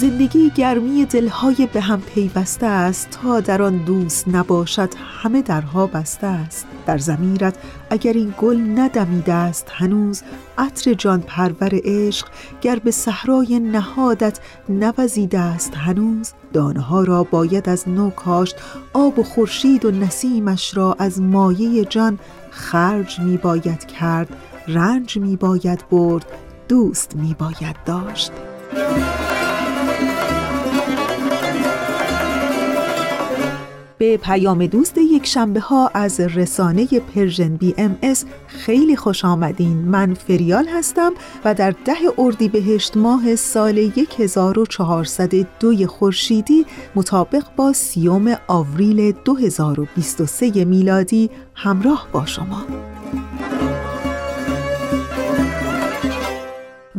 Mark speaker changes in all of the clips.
Speaker 1: زندگی گرمی دلهای به هم پیوسته است تا در آن دوست نباشد همه درها بسته است. در زمیرت اگر این گل ندمیده است هنوز عطر جان پرور عشق گر به صحرای نهادت نوزیده است هنوز دانه ها را باید از نو کاشت آب و خورشید و نسیمش را از مایه جان خرج می باید کرد رنج می باید برد دوست می باید داشت. به پیام دوست یک شنبه ها از رسانه Persian BMS خیلی خوش آمدین. من فریال هستم و در ده اردی بهشت ماه سال 1402 خورشیدی مطابق با سیوم آوریل 2023 میلادی همراه با شما.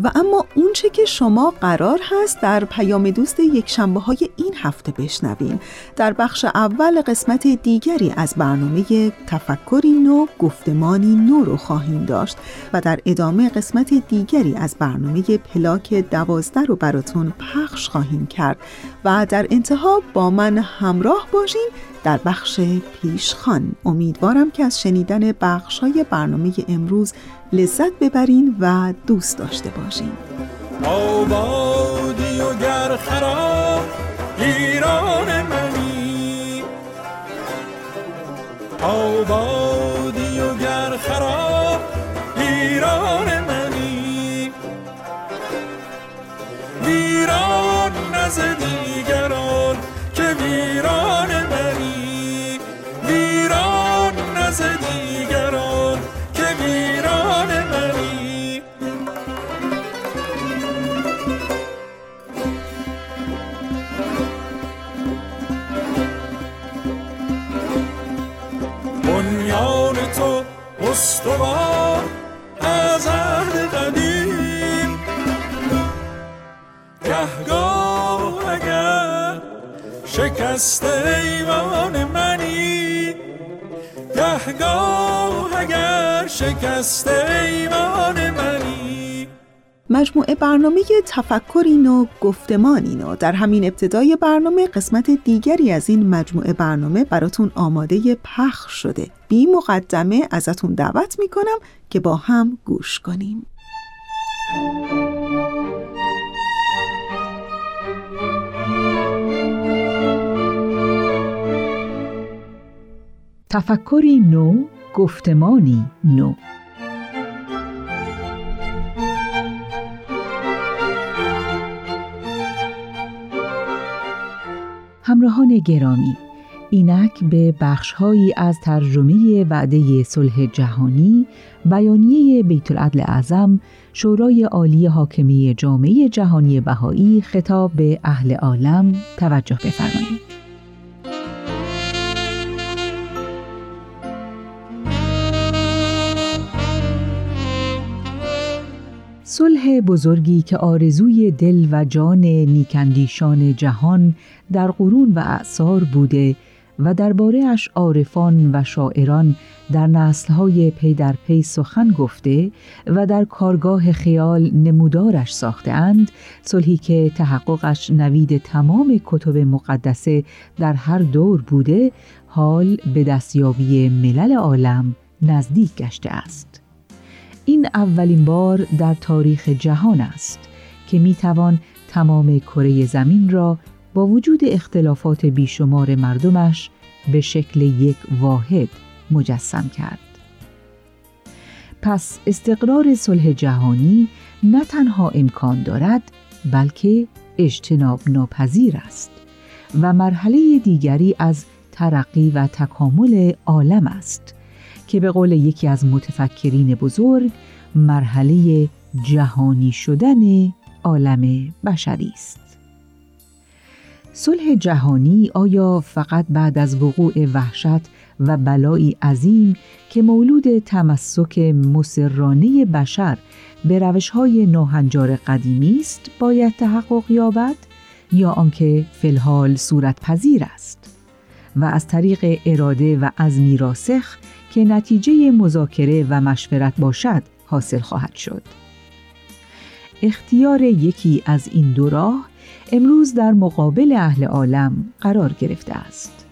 Speaker 1: و اما اونچه که شما قرار هست در پیام دوست یک شنبه های این هفته بشنوین. در بخش اول قسمت دیگری از برنامه تفکری نو گفتمانی نو رو خواهیم داشت و در ادامه قسمت دیگری از برنامه پلاک دوازده رو براتون پخش خواهیم کرد و در انتها با من همراه باشین در بخش پیشخان. امیدوارم که از شنیدن بخش های برنامه امروز لذت ببرین و دوست داشته باشین.
Speaker 2: آبادی و گر خراب ایران منی. آبادی و گر خراب ایران منی. ویران نز دیگران که ویران منی. ویران نز شکست ایوان منی. گهگاه اگر شکست ایوان منی.
Speaker 1: مجموعه برنامه تفکرین و گفتمانین و در همین ابتدای برنامه قسمت دیگری از این مجموعه برنامه براتون آماده پخش شده. بی مقدمه ازتون دعوت می‌کنم که با هم گوش کنیم.
Speaker 3: تفکری نو گفتمانی نو. همراهان گرامی اینک به بخشهایی از ترجمه وعده صلح جهانی بیانیه بیت العدل اعظم شورای عالی حاکمی جامعه جهانی بهایی خطاب به اهل عالم توجه بفرمایید. صلح بزرگی که آرزوی دل و جان نیکندیشان جهان در قرون و اعثار بوده و درباره اش عارفان و شاعران در نسلهای پی در پی سخن گفته و در کارگاه خیال نمودارش ساخته اند صلحی که تحققش نوید تمام کتب مقدسه در هر دور بوده حال به دستیابی ملل عالم نزدیک گشته است. این اولین بار در تاریخ جهان است که می توان تمام کره زمین را با وجود اختلافات بیشمار مردمش به شکل یک واحد مجسم کرد. پس استقرار صلح جهانی نه تنها امکان دارد بلکه اجتناب ناپذیر است و مرحله دیگری از ترقی و تکامل عالم است که به قول یکی از متفکرین بزرگ مرحله جهانی شدن عالم بشری است. صلح جهانی آیا فقط بعد از وقوع وحشت و بلایی عظیم که مولود تمسک مسررانه بشر به روشهای ناهنجار قدیمی است باید تحقق یابد یا آنکه فلحال صورت پذیر است و از طریق اراده و عزمی راسخ که نتیجه مذاکره و مشورت باشد حاصل خواهد شد. اختیار یکی از این دو راه امروز در مقابل اهل عالم قرار گرفته است.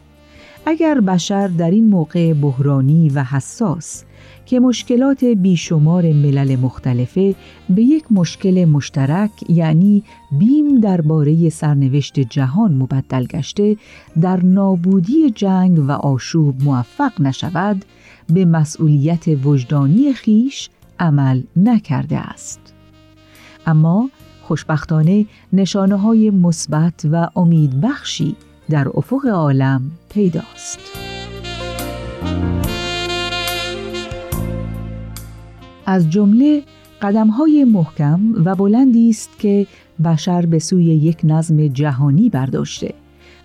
Speaker 3: اگر بشر در این موقع بحرانی و حساس که مشکلات بیشمار ملل مختلفه به یک مشکل مشترک یعنی بیم درباره سرنوشت جهان مبدل گشته در نابودی جنگ و آشوب موفق نشود به مسئولیت وجدانی خیش عمل نکرده است اما خوشبختانه نشانه های مثبت و امیدبخشی در افق عالم پیداست. از جمله قدم های محکم و بلندی است که بشر به سوی یک نظم جهانی برداشته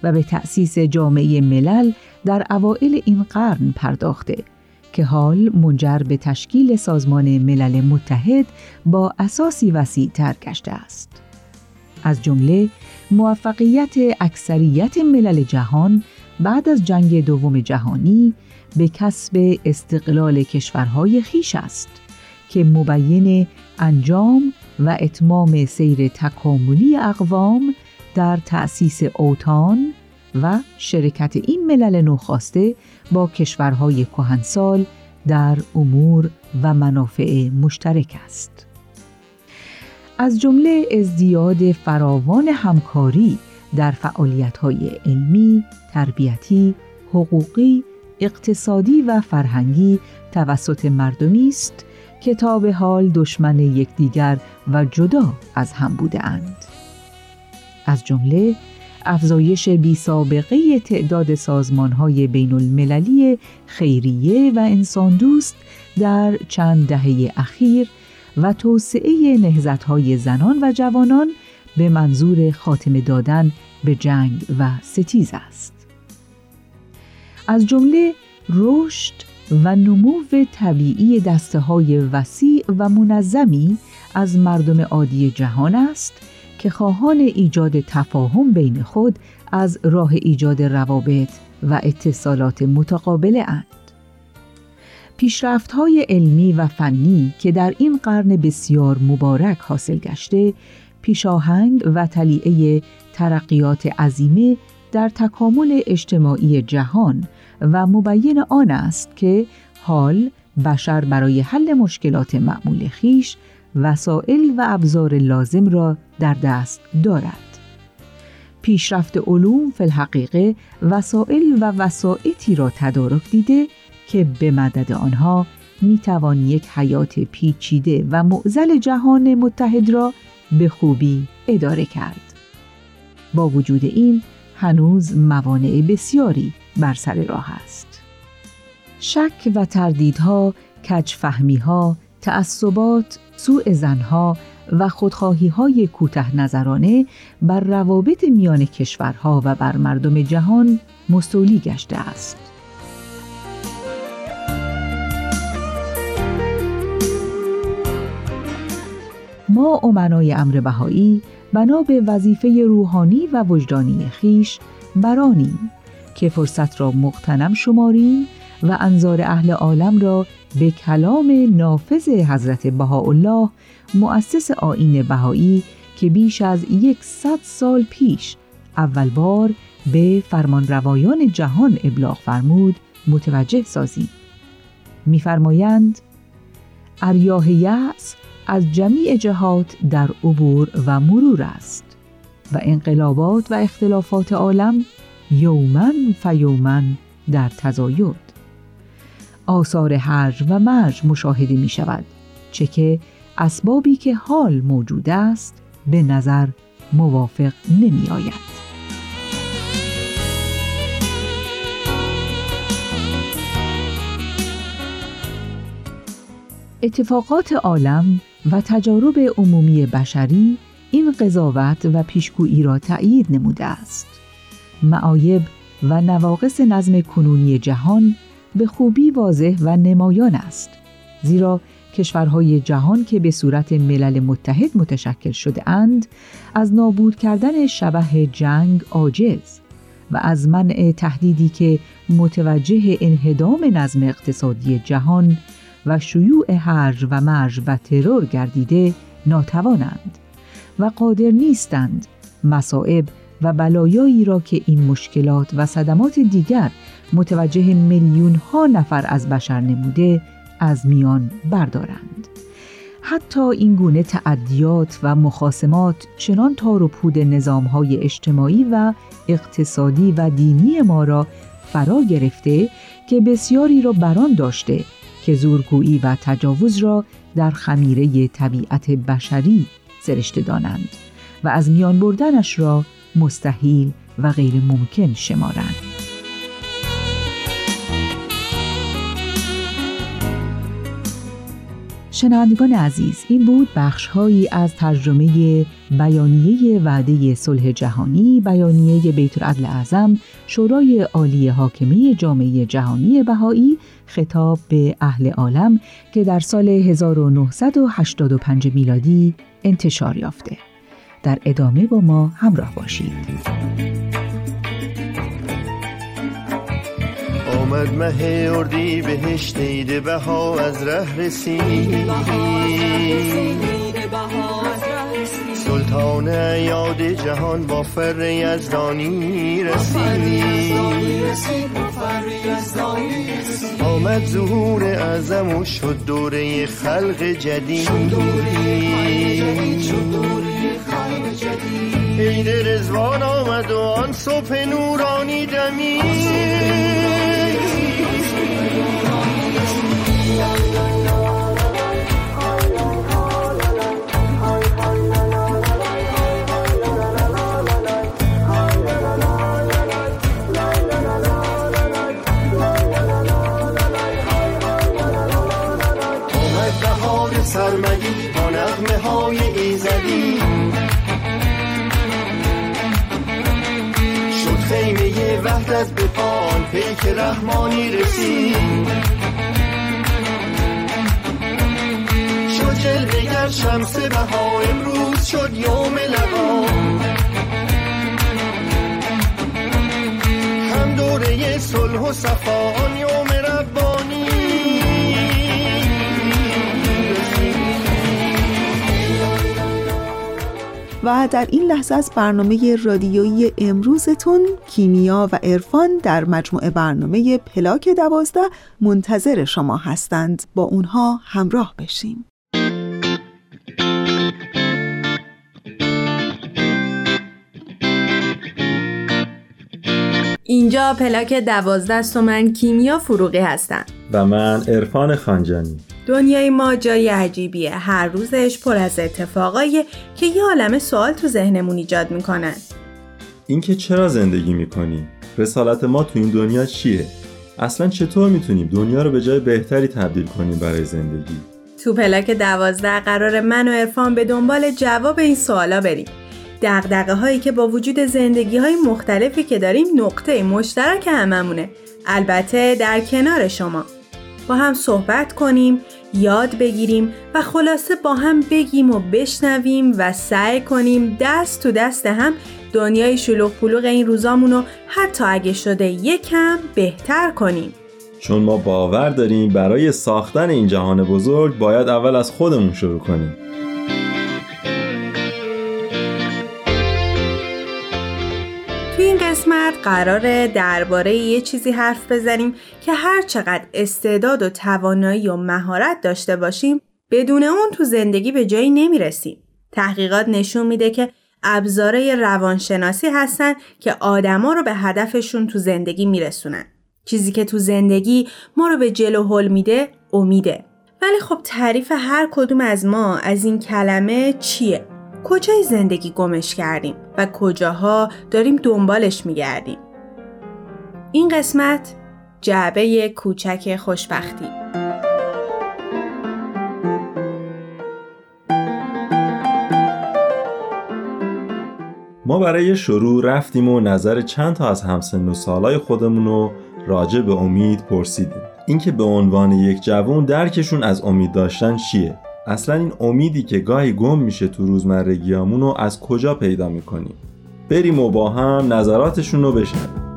Speaker 3: و به تأسیس جامعه ملل در اوائل این قرن پرداخته که حال منجر به تشکیل سازمان ملل متحد با اساسی وسیع تر گشته است. از جمله موفقیت اکثریت ملل جهان بعد از جنگ دوم جهانی به کسب استقلال کشورهای خیش است که مبین انجام و اتمام سیر تکاملی اقوام در تأسیس اوتان و شرکت این ملل نوخاسته با کشورهای کهنسال در امور و منافع مشترک است. از جمله ازدیاد فراوان همکاری در فعالیت‌های علمی، تربیتی، حقوقی، اقتصادی و فرهنگی توسط مردمی است که تا به حال دشمن یکدیگر و جدا از هم بودند. از جمله افزایش بی سابقه تعداد سازمانهای بین المللی خیریه و انسان دوست در چند دهه اخیر و توسعه نهزتهای زنان و جوانان به منظور خاتمه دادن به جنگ و ستیز است. از جمله رشد و نمو طبیعی دسته های وسیع و منظمی از مردم عادی جهان است که خواهان ایجاد تفاهم بین خود از راه ایجاد روابط و اتصالات متقابله اند. پیشرفت های علمی و فنی که در این قرن بسیار مبارک حاصل گشته پیشاهنگ و تلیعه ترقیات عظیمه در تکامل اجتماعی جهان و مبین آن است که حال بشر برای حل مشکلات معمول خیش وسایل و ابزار لازم را در دست دارد. پیشرفت علوم فی الحقیقه وسایل و وسائطی را تدارک دیده که به مدد آنها می توان یک حیات پیچیده و معزل جهان متحد را به خوبی اداره کرد. با وجود این هنوز موانع بسیاری بر سر راه است. شک و تردیدها، کجفهمیها، تعصبات، سوء زنها و خودخواهی های کوته نظرانه بر روابط میان کشورها و بر مردم جهان مستولی گشته است. ما امنای امر بهایی بنا به وظیفه روحانی و وجدانی خیش برانیم که فرصت را مقتنم شماریم و انظار اهل عالم را به کلام نافذ حضرت بهاءالله مؤسس آین بهایی که بیش از یکصد سال پیش اول بار به فرمان روایان جهان ابلاغ فرمود متوجه سازیم میفرمایند اریاه یأس از جمیع جهات در عبور و مرور است و انقلابات و اختلافات عالم یومن فیومن در تزاید. آثار هرج و مرج مشاهده می شود چه که اسبابی که حال موجود است به نظر موافق نمی آید. اتفاقات عالم و تجارب عمومی بشری این قضاوت و پیشگویی را تأیید نموده است. معایب و نواقص نظم کنونی جهان به خوبی واضح و نمایان است. زیرا کشورهای جهان که به صورت ملل متحد متشکل شده اند از نابود کردن شبه جنگ عاجز و از منع تهدیدی که متوجه انهدام نظم اقتصادی جهان و شیوع هرج و مرج و ترور گردیده ناتوانند و قادر نیستند مصائب و بلایایی را که این مشکلات و صدمات دیگر متوجه میلیون ها نفر از بشر نموده از میان بردارند. حتی این گونه تعدیات و مخاسمات چنان تار و پود نظام های اجتماعی و اقتصادی و دینی ما را فرا گرفته که بسیاری را بران داشته که زورگویی و تجاوز را در خمیره طبیعت بشری سرشته دانند و از میان بردنش را مستحیل و غیر ممکن شمارند. شنوندگان عزیز این بود بخشهایی از ترجمه بیانیه وعده صلح جهانی بیانیه بیت العدل اعظم شورای عالی حاکمه جامعه جهانی بهایی خطاب به اهل عالم که در سال 1985 میلادی انتشار یافته در ادامه با ما همراه باشید.
Speaker 4: آمد مه اردی بهشت عید بها از ره رسید. سلطان یاد جهان با فر یزدانی رسید. آمد ظهور اعظم و شد دوره خلق جدید. عید رزوان آمد و آن صبح نورانی دمید. سرمدی با نغمه های ایزدی. شد خیمه وحدت به پان پیک رحمانی رسید. شد جلوه گر شمس بها امروز شد یوم لقا. هم دوره صلح و صفا آن یوم
Speaker 1: و در این لحظه از برنامه رادیویی امروزتون کیمیا و عرفان در مجموعه برنامه پلاک دوازده منتظر شما هستند. با اونها همراه بشیم.
Speaker 5: اینجا پلاک دوازده است و من کیمیا فروغی هستم.
Speaker 6: و من عرفان خانجانی.
Speaker 5: دنیای ما جای عجیبیه. هر روزش پر از اتفاقایی که یه عالم سوال تو ذهنمون ایجاد می‌کنن.
Speaker 6: اینکه چرا زندگی می‌کنیم رسالت ما تو این دنیا چیه؟ اصلا چطور می‌تونیم دنیا رو به جای بهتری تبدیل کنیم برای زندگی؟
Speaker 5: تو پلاک دوازده قرار من و عرفان به دنبال جواب این سوالا بریم. دقدقه هایی که با وجود زندگی های مختلفی که داریم نقطه مشترک هممونه. البته در کنار شما. با هم صحبت کنیم یاد بگیریم و خلاصه با هم بگیم و بشنویم و سعی کنیم دست تو دست هم دنیای شلوغ پلوغ این روزامونو حتی اگه شده یکم بهتر کنیم.
Speaker 6: چون ما باور داریم برای ساختن این جهان بزرگ باید اول از خودمون شروع کنیم.
Speaker 5: قسمت قراره درباره یه چیزی حرف بزنیم که هر چقدر استعداد و توانایی و مهارت داشته باشیم بدون اون تو زندگی به جایی نمی‌رسیم. تحقیقات نشون میده که ابزاره روانشناسی هستن که آدما رو به هدفشون تو زندگی میرسونن. چیزی که تو زندگی ما رو به جلو هل میده امیده ولی خب تعریف هر کدوم از ما از این کلمه چیه؟ کجای زندگی گمش کردیم و کجاها داریم دنبالش میگردیم؟ این قسمت جعبه کوچک خوشبختی.
Speaker 6: ما برای شروع رفتیم و نظر چند تا از همسن و سالای خودمون رو راجع به امید پرسیدیم. اینکه به عنوان یک جوان درکشون از امید داشتن چیه؟ اصلا این امیدی که گاهی گم میشه تو روزمرگیامون رو از کجا پیدا می‌کنیم؟ بریم و با هم نظراتشون رو بشنویم.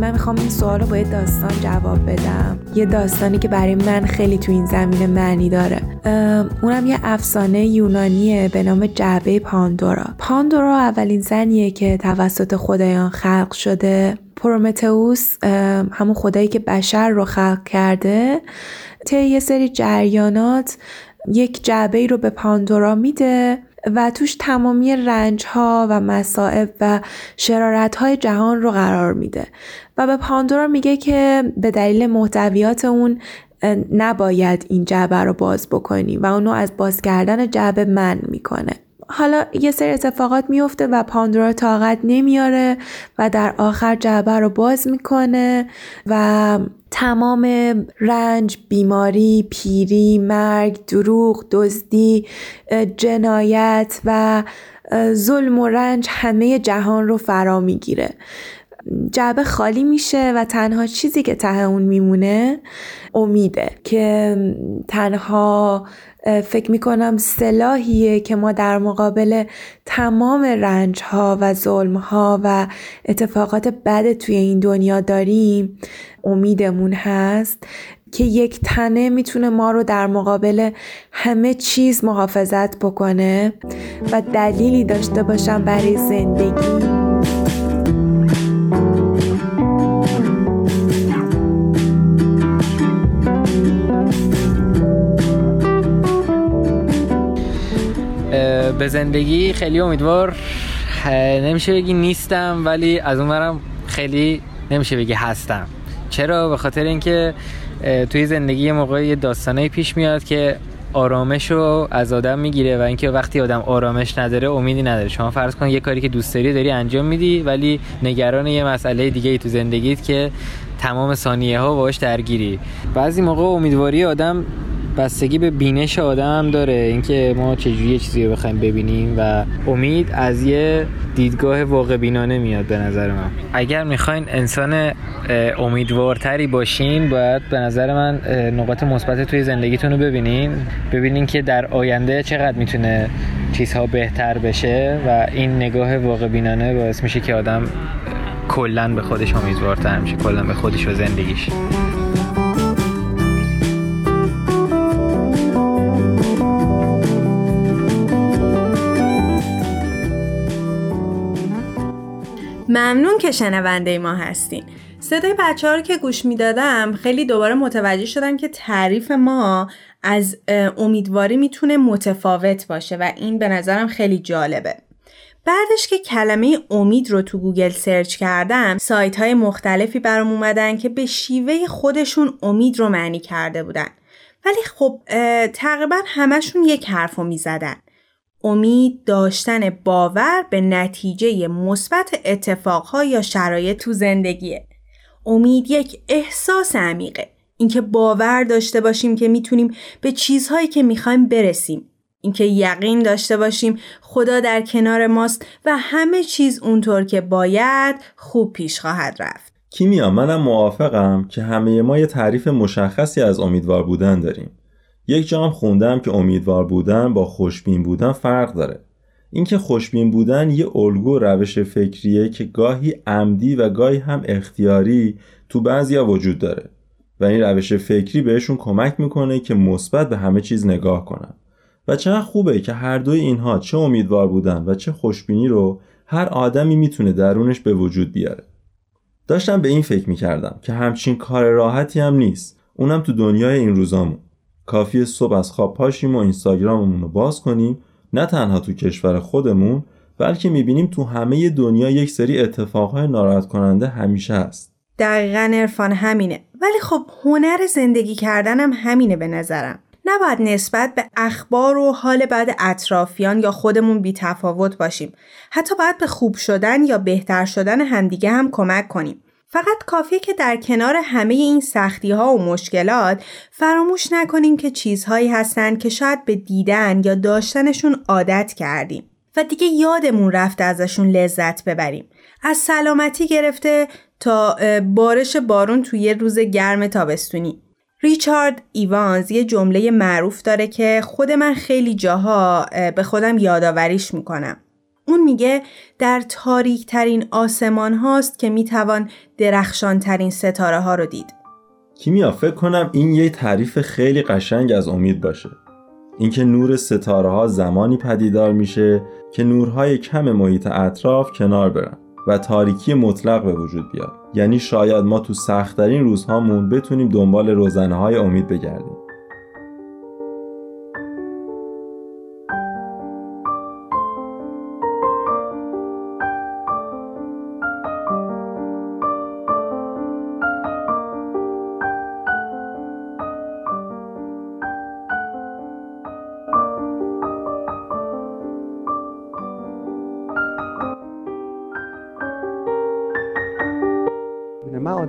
Speaker 7: من می‌خوام این سوال رو با یه داستان جواب بدم. یه داستانی که برای من خیلی تو این زمینه معنی داره. اونم یه افسانه یونانیه به نام جعبه پاندورا. پاندورا اولین زنیه که توسط خدایان خلق شده. پرومتئوس همون خدایی که بشر رو خلق کرده. طی یه سری جریانات یک جعبه رو به پاندورا میده و توش تمامی رنج ها و مصائب و شرارت های جهان رو قرار میده. و به پاندورا میگه که به دلیل محتویات اون نباید این جعبه رو باز بکنی و اونو از باز کردن جعبه من می‌کنه. حالا یه سری اتفاقات میفته و پاندورا طاقت نمیاره و در آخر جعبه رو باز می‌کنه و تمام رنج، بیماری، پیری، مرگ، دروغ، دزدی، جنایت و ظلم و رنج همه جهان رو فرا می‌گیره. جعبه خالی میشه و تنها چیزی که ته اون میمونه امیده که تنها فکر می‌کنم سلاحیه که ما در مقابل تمام رنج ها و ظلم ها و اتفاقات بد توی این دنیا داریم امیدمون هست که یک تنه می‌تونه ما رو در مقابل همه چیز محافظت بکنه و دلیلی داشته باشم برای زندگی.
Speaker 8: به زندگی. خیلی امیدوار. نمیشه بگی نیستم ولی از اونورم خیلی نمیشه بگی هستم. چرا؟ به خاطر اینکه توی زندگی موقعی داستانایی پیش میاد که آرامش رو از آدم می‌گیره و اینکه وقتی آدم آرامش نداره امیدی نداره. شما فرض کن یه کاری که دوست داری داری انجام میدی ولی نگران یه مسئله دیگه ای تو زندگیت که تمام ثانیه ها باش درگیری. بعضی موقع امیدواری آدم بستگی به بینش آدم داره. اینکه ما چجوری یه چیزی رو بخوایم ببینیم و امید از یه دیدگاه واقع بینانه میاد به نظر من. اگر می‌خواین انسان امیدوارتری باشین باید به نظر من نقاط مثبت توی زندگیتون رو ببینین. ببینین که در آینده چقدر می‌تونه چیزها بهتر بشه و این نگاه واقع بینانه باعث میشه که آدم کلا به خودش امیدوارتر میشه کلا به خودش و زندگیش.
Speaker 5: ممنون که شنونده ما هستین. صدای بچه ها رو که گوش می‌دادم خیلی دوباره متوجه شدم که تعریف ما از امیدواری می‌تونه متفاوت باشه و این به نظرم خیلی جالبه. بعدش که کلمه امید رو تو گوگل سرچ کردم سایت های مختلفی برام اومدن که به شیوه خودشون امید رو معنی کرده بودن. ولی خب تقریبا همشون یک حرف رو می‌زدن. امید داشتن باور به نتیجه مثبت اتفاقها یا شرایط تو زندگیه. امید یک احساس عمیقه. اینکه باور داشته باشیم که می‌تونیم به چیزهایی که می‌خوایم برسیم. اینکه یقین داشته باشیم خدا در کنار ماست و همه چیز اونطور که باید خوب پیش خواهد رفت.
Speaker 6: کیمیا منم موافقم که همه ما یه تعریف مشخصی از امیدوار بودن داریم. یک جام خوندم که امیدوار بودن با خوشبین بودن فرق داره. اینکه خوشبین بودن یه الگو روش فکریه که گاهی عمدی و گاهی هم اختیاری تو بعضیا وجود داره. و این روش فکری بهشون کمک می‌کنه که مثبت به همه چیز نگاه کنن. و چقدر خوبه که هر دوی اینها چه امیدوار بودن و چه خوشبینی رو هر آدمی می‌تونه درونش به وجود بیاره. داشتم به این فکر می‌کردم که همچین کار راحتی هم نیست. اونم تو دنیای این روزامون. کافی صبح از خواب پاشیم و اینستاگراممون رو باز کنیم. نه تنها تو کشور خودمون بلکه می‌بینیم تو همه دنیا یک سری اتفاقهای ناراحت کننده همیشه هست.
Speaker 5: دقیقا عرفان همینه. ولی خب هنر زندگی کردنم همینه به نظرم. نباید نسبت به اخبار و حال بعد اطرافیان یا خودمون بی تفاوت باشیم. حتی باید به خوب شدن یا بهتر شدن همدیگه هم کمک کنیم. فقط کافیه که در کنار همه این سختی ها و مشکلات فراموش نکنیم که چیزهایی هستند که شاید به دیدن یا داشتنشون عادت کردیم و دیگه یادمون رفته ازشون لذت ببریم. از سلامتی گرفته تا بارش بارون توی روز گرم تابستونی. ریچارد ایوانز یه جمله معروف داره که خود من خیلی جاها به خودم یادآوریش می‌کنم. اون میگه در تاریک ترین آسمان هاست که می‌توان درخشان ترین ستاره ها رو دید.
Speaker 6: کیمیا فکر کنم این یه تعریف خیلی قشنگ از امید باشه. اینکه نور ستاره ها زمانی پدیدار میشه که نورهای کم محیط اطراف کنار برن و تاریکی مطلق به وجود بیاد. یعنی شاید ما تو سختترین روزهامون بتونیم دنبال روزنه های امید بگردیم.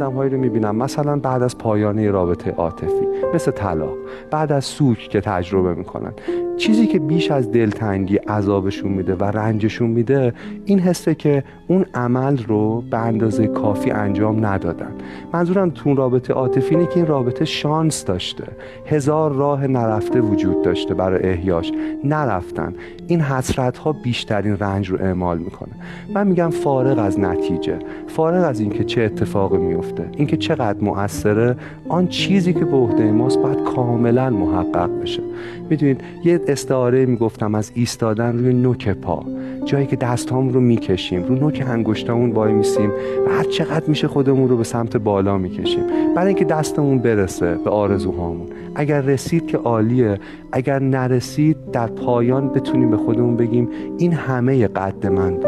Speaker 9: آدمهایی رو می‌بینم. مثلا بعد از پایان رابطه عاطفی مثل طلاق بعد از سوک که تجربه می‌کنن. چیزی که بیش از دلتنگی عذابشون میده و رنجشون میده این حسه که اون عمل رو به اندازه کافی انجام ندادن. منظورم تو رابطه عاطفی اینه که این رابطه شانس داشته. هزار راه نرفته وجود داشته برای احیاش. نرفتن. این حسرت ها بیشترین رنج رو اعمال می‌کنه. من میگم فارغ از نتیجه. فارغ از اینکه چه اتفاقی میفته اینکه چقدر مؤثره. آن چیزی که به عهده ماست باید کاملا محقق بشه. می‌دونید یه استعاره می‌گفتم از ایستادن روی نوک پا. جایی که دستهامون رو می‌کشیم رو نوک انگشتامون وای میسیم و هر چقدر میشه خودمون رو به سمت بالا می‌کشیم. برای اینکه دستمون برسه به آرزوهامون. اگر رسید که عالیه. اگر نرسید در پایان بتونیم به خودمون بگیم این همه قد من بوده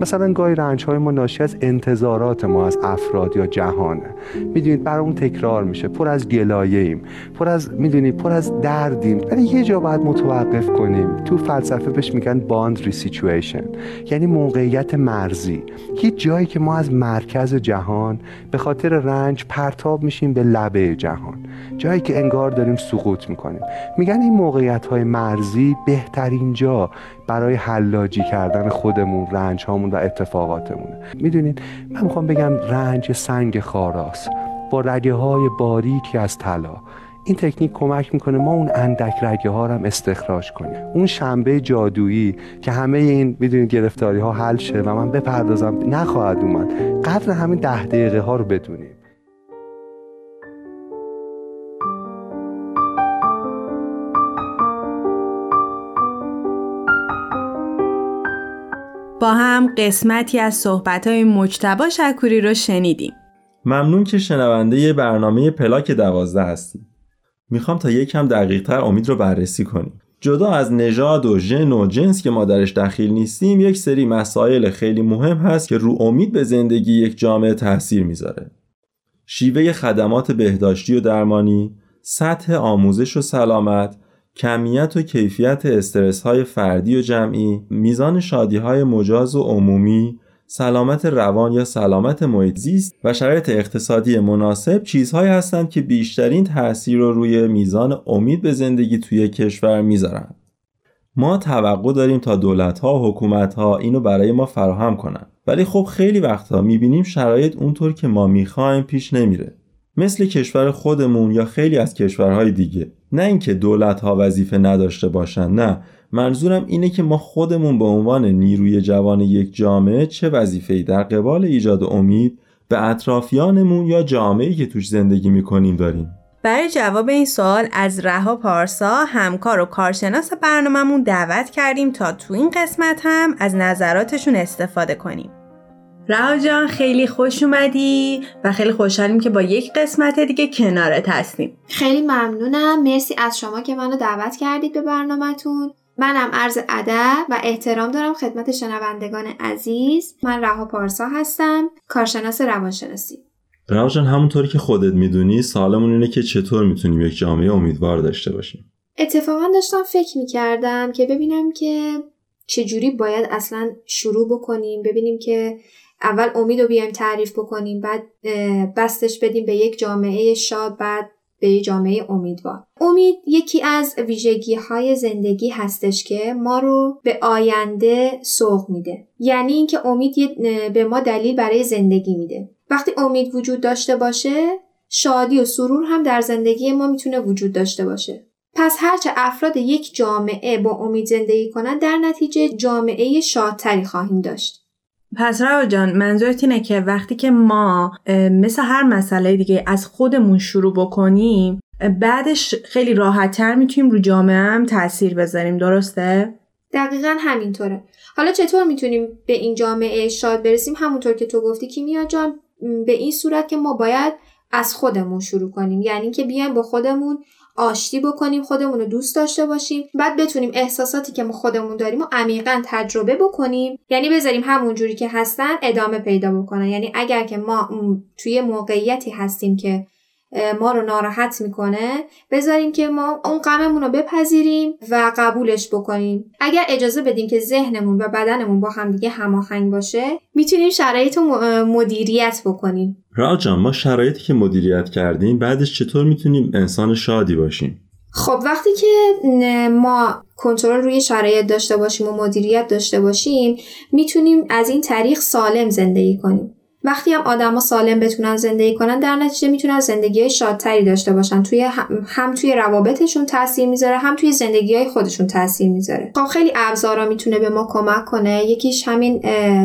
Speaker 9: مثلا گاهی رنج های ما ناشی از انتظارات ما از افراد یا جهانه. می‌دونید برای اون تکرار میشه. پر از گلایه ایم پر از می‌دونید پر از دردیم. ولی یه جا باید متوقف کنیم. تو فلسفه بهش میگن باندری سیچویشن یعنی موقعیت مرزی. یه جایی که ما از مرکز جهان به خاطر رنج پرتاب میشیم به لبه جهان. جایی که انگار داریم سقوط می‌کنیم. میگن این موقعیت های مرزی بهترین جا برای حلاجی کردن خودمون رنج هامون و اتفاقاتمونه. می‌دونید من می‌خوام بگم رنج سنگ خاراست. با رگه های باریکی از طلا. این تکنیک کمک می‌کنه ما اون اندک رگه ها رو هم استخراج کنیم. اون شنبه جادویی که همه این می‌دونید گرفتاری ها حل شه و من بپردازم نخواهد اومد. قدر همین ده دقیقه ها رو بدونیم.
Speaker 5: با هم قسمتی از صحبتهای مجتبا شکوری رو شنیدیم.
Speaker 6: ممنون که شنونده برنامه پلاک دوازده هستیم. می‌خوام تا یکم دقیقتر امید رو بررسی کنیم. جدا از نژاد و ژن و جنس که ما درش دخیل نیستیم یک سری مسائل خیلی مهم هست که رو امید به زندگی یک جامعه تاثیر می‌ذاره. شیوه خدمات بهداشتی و درمانی سطح آموزش و سلامت کمیت و کیفیت استرس های فردی و جمعی، میزان شادی های مجاز و عمومی، سلامت روان یا سلامت محیط زیست و شرایط اقتصادی مناسب چیزهایی هستند که بیشترین تاثیر رو روی میزان امید به زندگی توی کشور می‌ذارن. ما توقع داریم تا دولت ها و حکومت ها اینو برای ما فراهم کنن ولی خب خیلی وقتا می‌بینیم شرایط اونطور که ما می‌خوایم پیش نمیره مثل کشور خودمون یا خیلی از کشورهای دیگه. نه اینکه دولت ها وظیفه نداشته باشن نه. منظورم اینه که ما خودمون به عنوان نیروی جوان یک جامعه چه وظیفه‌ای در قبال ایجاد امید به اطرافیانمون یا جامعه‌ای که توش زندگی می‌کنیم داریم؟
Speaker 5: برای جواب این سوال از رها پارسا همکار و کارشناس برنامهمون دعوت کردیم تا تو این قسمت هم از نظراتشون استفاده کنیم. رها جان خیلی خوش اومدی و خیلی خوشحالیم که با یک قسمت دیگه کنارت هستیم.
Speaker 10: خیلی ممنونم. مرسی از شما که منو دعوت کردید به برنامهتون. منم عرض ادب و احترام دارم خدمت شنوندگان عزیز. من رها پارسا هستم کارشناس روانشناسی.
Speaker 6: رها جان همونطوری که خودت می‌دونی سالمون اینه که چطور می‌تونیم یک جامعه امیدوار داشته باشیم؟
Speaker 10: اتفاقا داشتم فکر می‌کردم که ببینم که چجوری باید اصلا شروع بکنیم ببینیم که اول امید رو بیایم تعریف بکنیم بعد بستش بدیم به یک جامعه شاد بعد به جامعه امیدوار. امید یکی از ویژگی های زندگی هستش که ما رو به آینده سوق میده. یعنی اینکه امید به ما دلیل برای زندگی میده. وقتی امید وجود داشته باشه شادی و سرور هم در زندگی ما می‌تونه وجود داشته باشه. پس هرچه افراد یک جامعه با امید زندگی کنند در نتیجه جامعه شادتری خواهیم داشت.
Speaker 5: پس روا جان منظورت اینه که وقتی که ما مثل هر مسئله دیگه از خودمون شروع بکنیم بعدش خیلی راحتتر می‌تونیم رو جامعه هم تاثیر بذاریم درسته؟
Speaker 10: دقیقا همینطوره. حالا چطور می‌تونیم به این جامعه شاد برسیم؟ همونطور که تو گفتی کیمیا جان به این صورت که ما باید از خودمون شروع کنیم. یعنی که بیایم با خودمون آشتی بکنیم خودمون رو دوست داشته باشیم. بعد بتونیم احساساتی که ما خودمون داریم و عمیقا تجربه بکنیم. یعنی بذاریم همون جوری که هستن ادامه پیدا بکنن. یعنی اگر که ما توی موقعیتی هستیم که ما رو ناراحت می‌کنه بذاریم که ما اون غممون رو بپذیریم و قبولش بکنیم. اگر اجازه بدیم که ذهنمون و بدنمون با همدیگه هماهنگ باشه می‌تونیم شرایط رو مدیریت بکنیم.
Speaker 6: راجان ما شرایطی که مدیریت کردیم بعدش چطور می‌تونیم انسان شادی باشیم؟
Speaker 10: خب وقتی که ما کنترل روی شرایط داشته باشیم و مدیریت داشته باشیم می‌تونیم از این طریق سالم زندگی کنیم. وقتی هم آدما سالم بتونن زندگی کنن در نتیجه می‌تونن زندگی شادتری داشته باشن. توی هم توی روابطشون تاثیر می‌ذاره هم توی زندگی های خودشون تاثیر می‌ذاره. خب خیلی ابزارا می‌تونه به ما کمک کنه. یکیش همین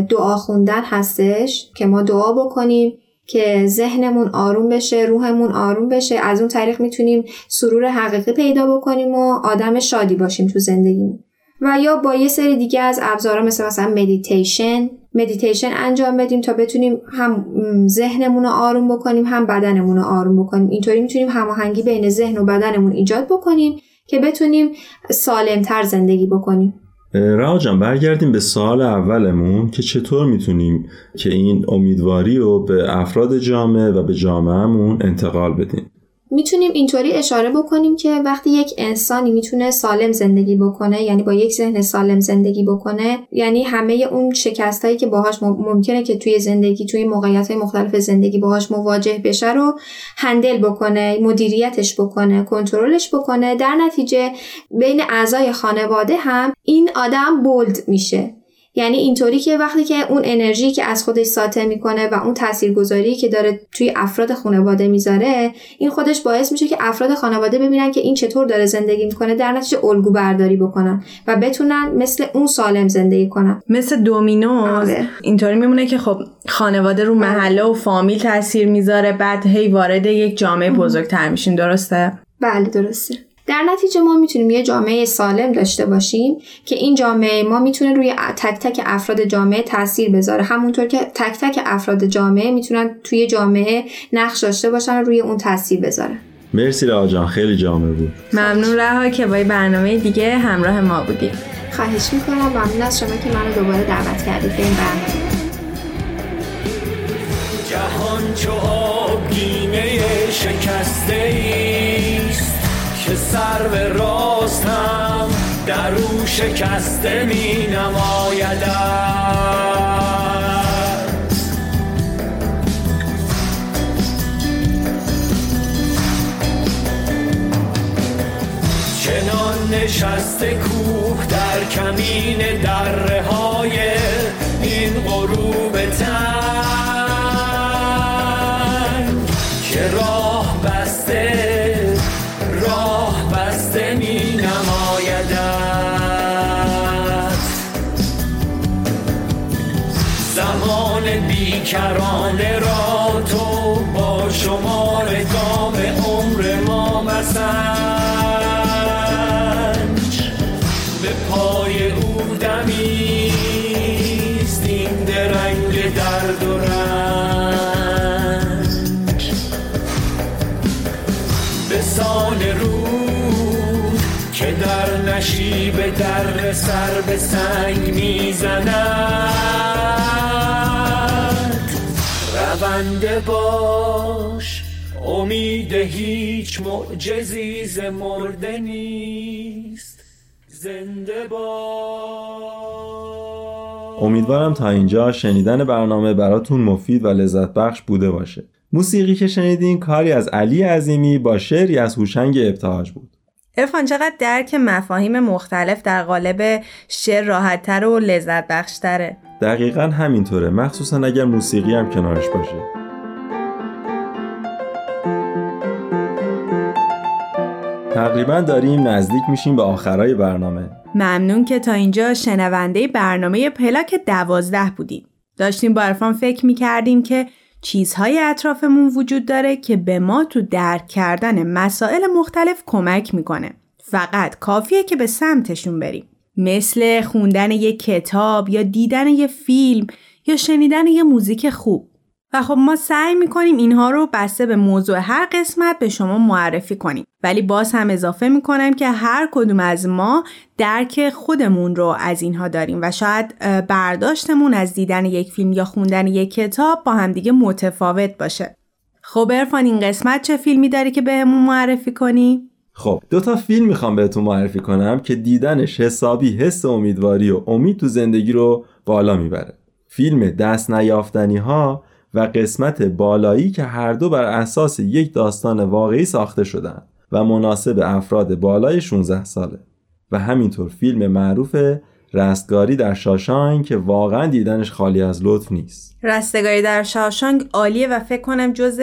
Speaker 10: دعا خوندن هستش که ما دعا بکنیم. که ذهنمون آروم بشه روحمون آروم بشه از اون طریق می‌تونیم سرور حقیقی پیدا بکنیم و آدم شادی باشیم تو زندگیمون. و یا با یه سری دیگه از ابزارها مثل مثلا meditation meditation انجام بدیم تا بتونیم هم ذهنمون رو آروم بکنیم هم بدنمون رو آروم بکنیم. اینطوری می‌تونیم هماهنگی بین ذهن و بدنمون ایجاد بکنیم که بتونیم سالمتر زندگی بکنیم.
Speaker 6: رها جان برگردیم به سوال اولمون که چطور می‌تونیم که این امیدواری رو به افراد جامعه و به جامعهمون انتقال بدیم؟
Speaker 10: می‌تونیم اینطوری اشاره بکنیم که وقتی یک انسانی می‌تونه سالم زندگی بکنه یعنی با یک ذهن سالم زندگی بکنه یعنی همه اون شکستایی که باهاش ممکنه که توی زندگی توی موقعیت های مختلف زندگی باهاش مواجه بشه رو هندل بکنه مدیریتش بکنه کنترلش بکنه در نتیجه بین اعضای خانواده هم این آدم بولد میشه. یعنی اینطوری که وقتی که اون انرژی که از خودش ساطع می‌کنه و اون تاثیرگذاری که داره توی افراد خانواده می‌ذاره این خودش باعث میشه که افراد خانواده ببینن که این چطور داره زندگی می‌کنه در نتیجه الگو برداری بکنن و بتونن مثل اون سالم زندگی کنن.
Speaker 5: مثل دومینوز
Speaker 10: آره.
Speaker 5: اینطوری میمونه که خب خانواده رو محله و فامیل تاثیر می‌ذاره بعد هی وارد یک جامعه بزرگتر میشین درسته؟
Speaker 10: بله درسته. در نتیجه ما می‌تونیم یه جامعه سالم داشته باشیم که این جامعه ما می‌تونه روی تک تک افراد جامعه تاثیر بذاره. همونطور که تک تک افراد جامعه می‌تونن توی جامعه نقش داشته باشن و روی اون تاثیر بذاره
Speaker 6: مرسی رها جان خیلی جامعه بود.
Speaker 5: ممنون رها که با برنامه دیگه همراه ما بودیم
Speaker 10: خواهش می‌کنم. ممنون از شما که منو دوباره دعوت کردید به این برنامه.
Speaker 11: جهان شکسته ایست که سر به راستم در او شکسته می چنان نشسته کوه در کمین دره های این غروب تن. بیکرانه را تو با شمار گام عمر ما مسنج. به پای او دمیست این درنگ درد و رنج. به سان رود که در نشیب در سر به سنگ می‌زند. شنونده باش. امید هیچ معجزی ز مرده نیست. زنده باش.
Speaker 6: امیدوارم تا اینجا شنیدن برنامه براتون مفید و لذت بخش بوده باشه. موسیقی که شنیدین کاری از علی عظیمی با شعری از هوشنگ ابتهاج بود.
Speaker 5: ارفان چقدر درک مفاهیم مختلف در قالب شعر راحتتر و لذت بخشتره.
Speaker 6: دقیقا همینطوره. مخصوصا اگر موسیقی هم کنارش باشه. تقریبا داریم نزدیک میشیم به آخرای برنامه.
Speaker 5: ممنون که تا اینجا شنونده برنامه پلاک دوازده بودیم. داشتیم با عرفان فکر می‌کردیم که چیزهای اطرافمون وجود داره که به ما تو درک کردن مسائل مختلف کمک می‌کنه. فقط کافیه که به سمتشون بریم. مثل خوندن یه کتاب یا دیدن یه فیلم یا شنیدن یه موزیک خوب. و خب ما سعی می‌کنیم اینها رو بسته به موضوع هر قسمت به شما معرفی کنیم. ولی باز هم اضافه می‌کنم که هر کدوم از ما درک خودمون رو از اینها داریم و شاید برداشتمون از دیدن یک فیلم یا خوندن یک کتاب با همدیگه متفاوت باشه. خب ارفان این قسمت چه فیلمی داری که بهمون معرفی کنی؟
Speaker 6: خب دو تا فیلم می‌خوام بهتون معرفی کنم که دیدنش حسابی حس امیدواری و امید تو زندگی رو بالا می‌بره. فیلم دست نیافتنی ها و قسمت بالایی که هر دو بر اساس یک داستان واقعی ساخته شدن و مناسب افراد بالای 16 ساله. و همینطور فیلم معروف رستگاری در شاشانگ که واقعا دیدنش خالی از لطف نیست.
Speaker 5: رستگاری در شاشانگ عالیه و فکر کنم جز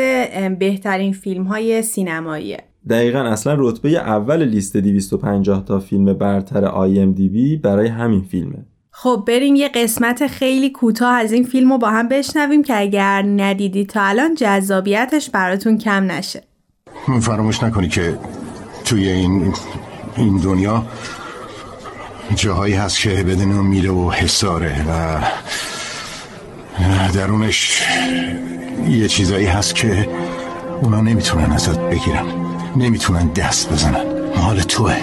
Speaker 5: بهترین فیلم های سینماییه.
Speaker 6: دقیقا اصلا رتبه اول لیست 250 تا فیلم برتر بی برای همین فیلمه.
Speaker 5: خب بریم یه قسمت خیلی کوتاه از این فیلم رو با هم بشنویم که اگر ندیدی تا الان جذابیتش براتون کم نشه.
Speaker 12: فراموش نکنی که توی این این دنیا جاهایی هست که بدون میله و حساره و درونش یه چیزایی هست که اونا نمی‌تونن ازت بگیرن. نمی‌تونن دست بزنن. مال توه.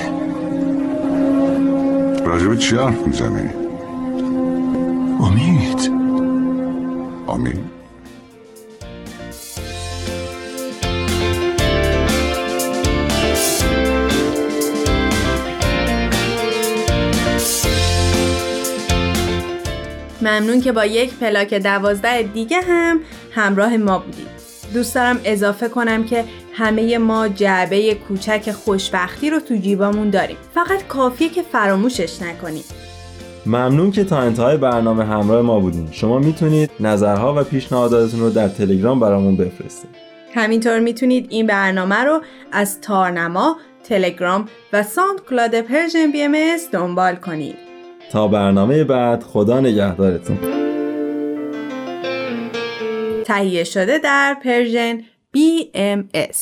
Speaker 13: راجب چی حرف می‌زنی؟
Speaker 12: امید.
Speaker 13: امید؟
Speaker 5: ممنون که با یک پلاک دوازده دیگه هم همراه ما بودید. دوست دارم اضافه کنم که همه ما جعبه کوچک خوشبختی رو تو جیبامون داریم. فقط کافیه که فراموشش نکنیم.
Speaker 6: ممنون که تا انتهای برنامه همراه ما بودین. شما می‌تونید نظرها و پیشنهاداتتون رو در تلگرام برامون بفرستید.
Speaker 5: همینطور می‌تونید این برنامه رو از تارنما، تلگرام و SoundCloud Persian BM دنبال کنید.
Speaker 6: تا برنامه بعد خدا نگهدارتون.
Speaker 5: تهیه شده در پرژن BMS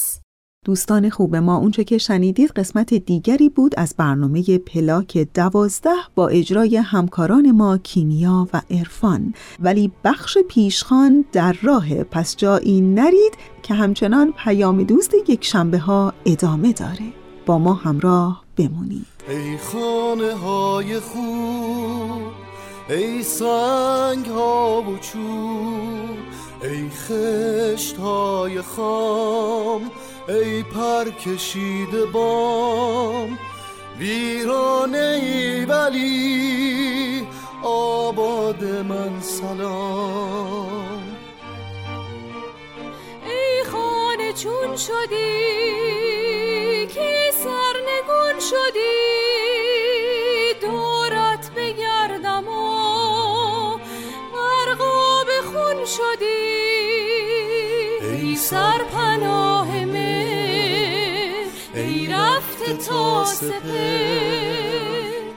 Speaker 1: دوستان خوب ما اونچه که شنیدید قسمت دیگری بود از برنامه پلاک دوازده با اجرای همکاران ما کیمیا و ارفان ولی بخش پیشخان در راه پس جایی نرید که همچنان پیام دوست یک شنبه ها ادامه داره. با ما همراه بمونید.
Speaker 14: ای خانه های خوب ای سنگ ها و چوب ای خشت های خام ای پر کشیده بام. ویرانه ای ولی آباد من سلام.
Speaker 15: ای خانه چون شدی که سرنگون شدی؟ تا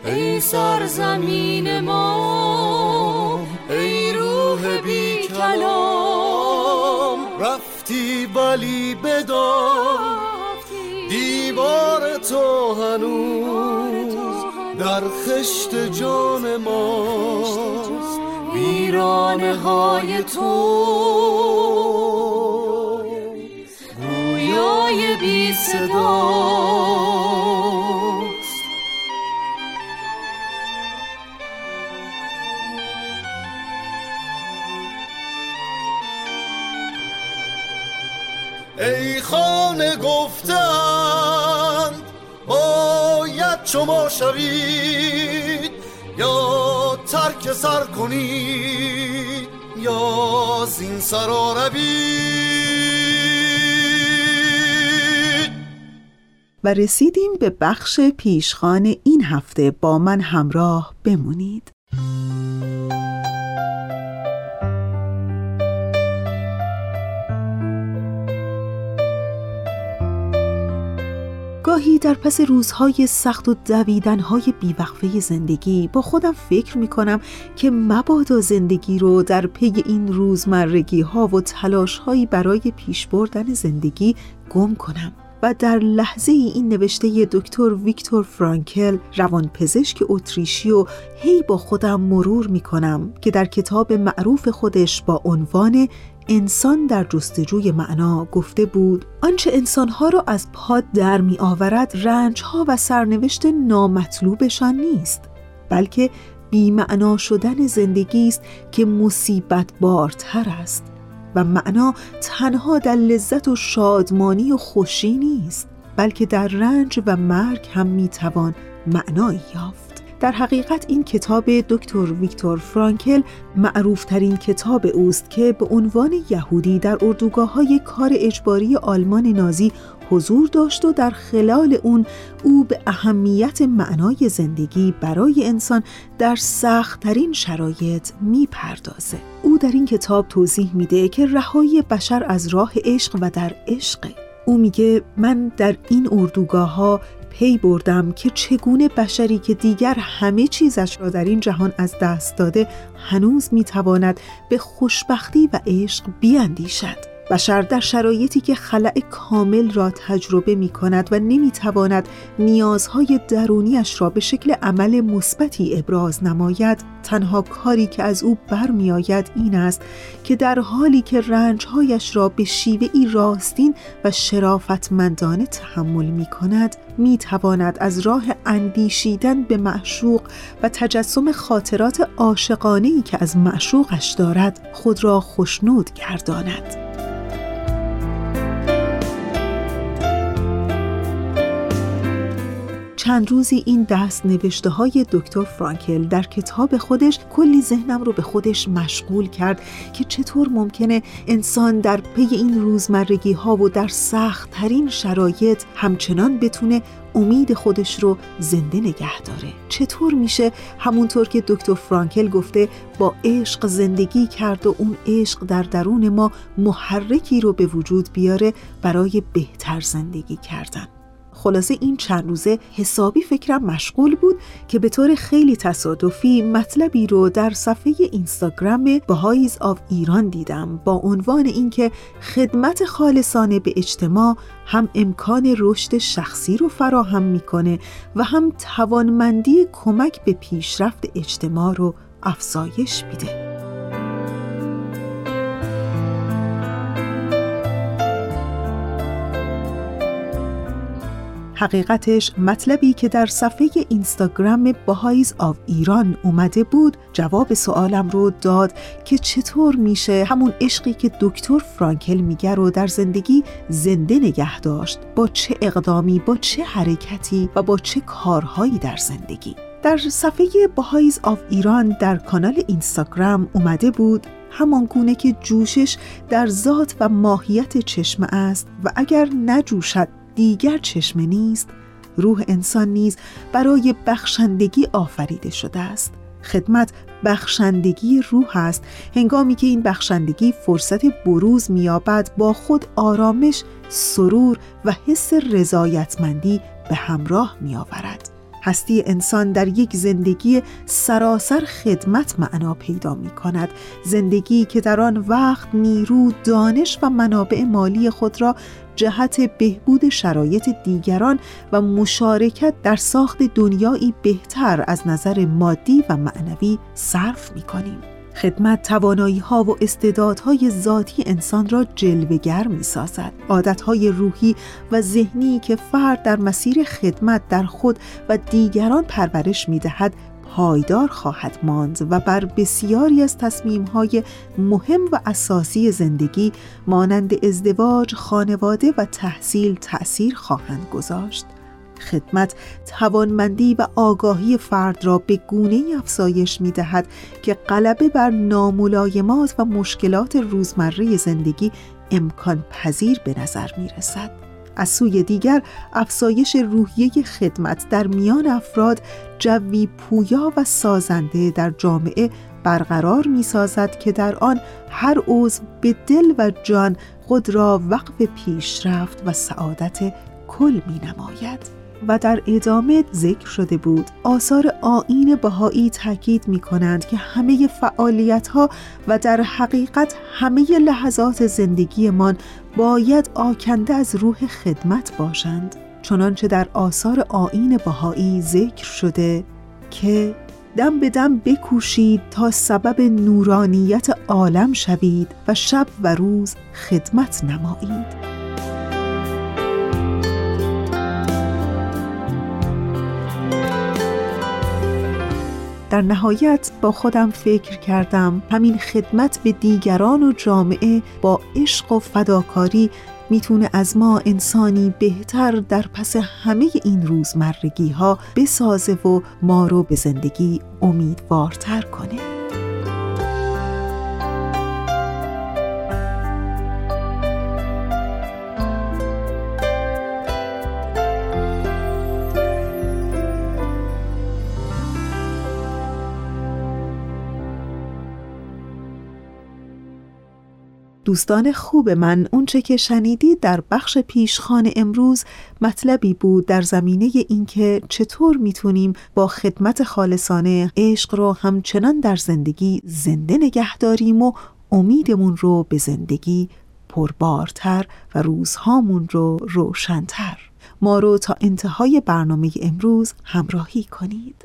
Speaker 15: ای سرزمین ما
Speaker 14: ای روح بی کلام. رفتی ولی بدان دیوار تو هنوز در خشت جان ما.
Speaker 15: ویرانه های تو. گویای بی صداست
Speaker 4: شما شوید یا ترک سر کنید یا زین سرا روید
Speaker 1: و رسیدیم به بخش پیشخان این هفته. با من همراه بمونید. گاهی در پس روزهای سخت و دویدنهای بیوقفه زندگی با خودم فکر می کنم که مبادا زندگی رو در پی این روزمرگی ها و تلاش هایی برای پیش بردن زندگی گم کنم و در لحظه این نوشته دکتر ویکتور فرانکل روانپزشک اتریشی و هی با خودم مرور می کنم که در کتاب معروف خودش با عنوان انسان در جستجوی معنا گفته بود آنچه انسانها را از پاد در می آورد رنجها و سرنوشت نامطلوبشان نیست بلکه بیمعنا شدن زندگی است که مصیبت بارتر است و معنا تنها در لذت و شادمانی و خوشی نیست بلکه در رنج و مرگ هم می‌توان معنایی یافت. در حقیقت این کتاب دکتر ویکتور فرانکل معروفترین کتاب اوست که به عنوان یهودی در اردوگاه های کار اجباری آلمان نازی حضور داشت و در خلال اون او به اهمیت معنای زندگی برای انسان در سختترین شرایط می‌پردازه. او در این کتاب توضیح میده که رهایی بشر از راه عشق و در عشق او میگه من در این اردوگاه ها پی بردم که چگونه بشری که دیگر همه چیزش را در این جهان از دست داده هنوز می‌تواند به خوشبختی و عشق بیاندیشد. بشر در شرایطی که خلع کامل را تجربه می کند و نمی تواند نیازهای درونیش را به شکل عمل مثبتی ابراز نماید تنها کاری که از او برمیآید این است که در حالی که رنجهایش را به شیوه ای راستین و شرافتمندانه تحمل می کند می تواند از راه اندیشیدن به معشوق و تجسم خاطرات عاشقانه ای که از معشوقش دارد خود را خوشنود گرداند. چند روزی این دست نوشته های دکتر فرانکل در کتاب خودش کلی ذهنم رو به خودش مشغول کرد که چطور ممکنه انسان در پی این روزمرگی ها و در سخت ترین شرایط همچنان بتونه امید خودش رو زنده نگه داره. چطور میشه همونطور که دکتر فرانکل گفته با عشق زندگی کرد و اون عشق در درون ما محرکی رو به وجود بیاره برای بهتر زندگی کردن؟ خلاصه این چند روزه حسابی فکرم مشغول بود که به طور خیلی تصادفی مطلبی رو در صفحه اینستاگرام بهاییز آف ایران دیدم با عنوان اینکه خدمت خالصانه به اجتماع هم امکان رشد شخصی رو فراهم می‌کنه و هم توانمندی کمک به پیشرفت اجتماع رو افزایش میده. حقیقتش مطلبی که در صفحه اینستاگرام Baha'is of Iran اومده بود جواب سوالم رو داد که چطور میشه همون عشقی که دکتر فرانکل میگه رو در زندگی زنده نگه داشت؟ با چه اقدامی با چه حرکتی و با چه کارهایی در زندگی؟ در صفحه Baha'is of Iran در کانال اینستاگرام اومده بود همان گونه که جوشش در ذات و ماهیت چشمه است و اگر نجوشد دیگر چشمه نیست روح انسان نیز برای بخشندگی آفریده شده است. خدمت بخشندگی روح است. هنگامی که این بخشندگی فرصت بروز میابد با خود آرامش سرور و حس رضایتمندی به همراه میآورد. هستی انسان در یک زندگی سراسر خدمت معنا پیدا می کند زندگی که در آن وقت نیرو دانش و منابع مالی خود را جهت بهبود شرایط دیگران و مشارکت در ساخت دنیایی بهتر از نظر مادی و معنوی صرف می کنیم. خدمت توانایی ها و استعدادهای ذاتی انسان را جلوگر می سازد. عادت های روحی و ذهنی که فرد در مسیر خدمت در خود و دیگران پرورش می دهد پایدار خواهد ماند و بر بسیاری از تصمیمهای مهم و اساسی زندگی مانند ازدواج، خانواده و تحصیل تأثیر خواهند گذاشت. خدمت توانمندی و آگاهی فرد را به گونه افزایش می دهد که غلبه بر ناملایمات و مشکلات روزمره زندگی امکان پذیر به نظر می رسد. از سوی دیگر افزایش روحیه خدمت در میان افراد جوی پویا و سازنده در جامعه برقرار می سازد که در آن هر عضو به دل و جان خود را وقف پیشرفت و سعادت کل می نماید. و در ادامه ذکر شده بود. آثار آین بهایی تاکید می کنند که همه فعالیت ها و در حقیقت همه لحظات زندگیمان باید آکنده از روح خدمت باشند. چنانچه در آثار آین بهایی ذکر شده که دم به دم بکوشید تا سبب نورانیت عالم شوید و شب و روز خدمت نمایید. در نهایت با خودم فکر کردم همین خدمت به دیگران و جامعه با عشق و فداکاری می‌تونه از ما انسانی بهتر در پس همه این روزمرگی ها بسازه و ما رو به زندگی امیدوارتر کنه. دوستان خوب من اونچه که شنیدید در بخش پیشخان امروز مطلبی بود در زمینه اینکه چطور می‌تونیم با خدمت خالصانه عشق رو همچنان در زندگی زنده نگه داریم و امیدمون رو به زندگی پربارتر و روزهامون رو روشنتر. ما رو تا انتهای برنامه امروز همراهی کنید.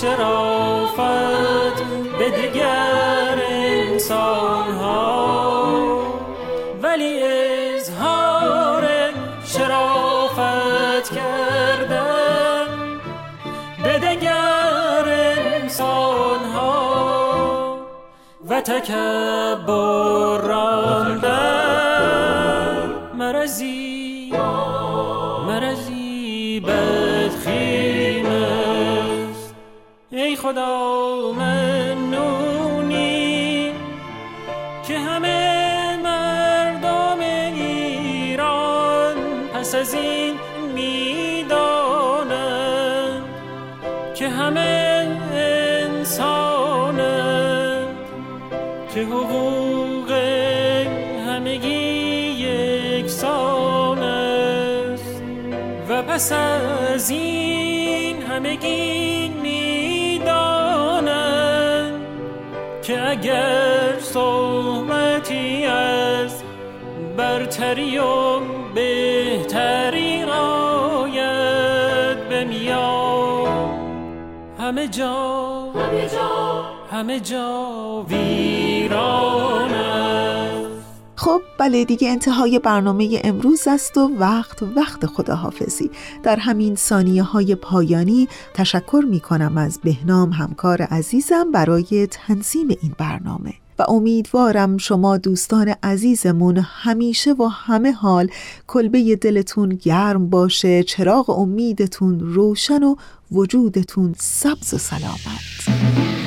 Speaker 16: شرافت به دیگر انسان ها ولی اظهار شرافت کردن به دگر انسان ها و تکبر راندن خدا از این می‌دانند که همه انسانند که حقوق همگی یکسان است. و پس از این اگر صحبتی از برتری و بهتری آید به میان. همه جا همه جا. همه جا ویران
Speaker 1: بله دیگه انتهای برنامه امروز است و وقت وقت خداحافظی. در همین ثانیه های پایانی تشکر می کنم از بهنام همکار عزیزم برای تنظیم این برنامه. و امیدوارم شما دوستان عزیزمون همیشه و همه حال کلبه دلتون گرم باشه چراغ امیدتون روشن و وجودتون سبز و سلامت.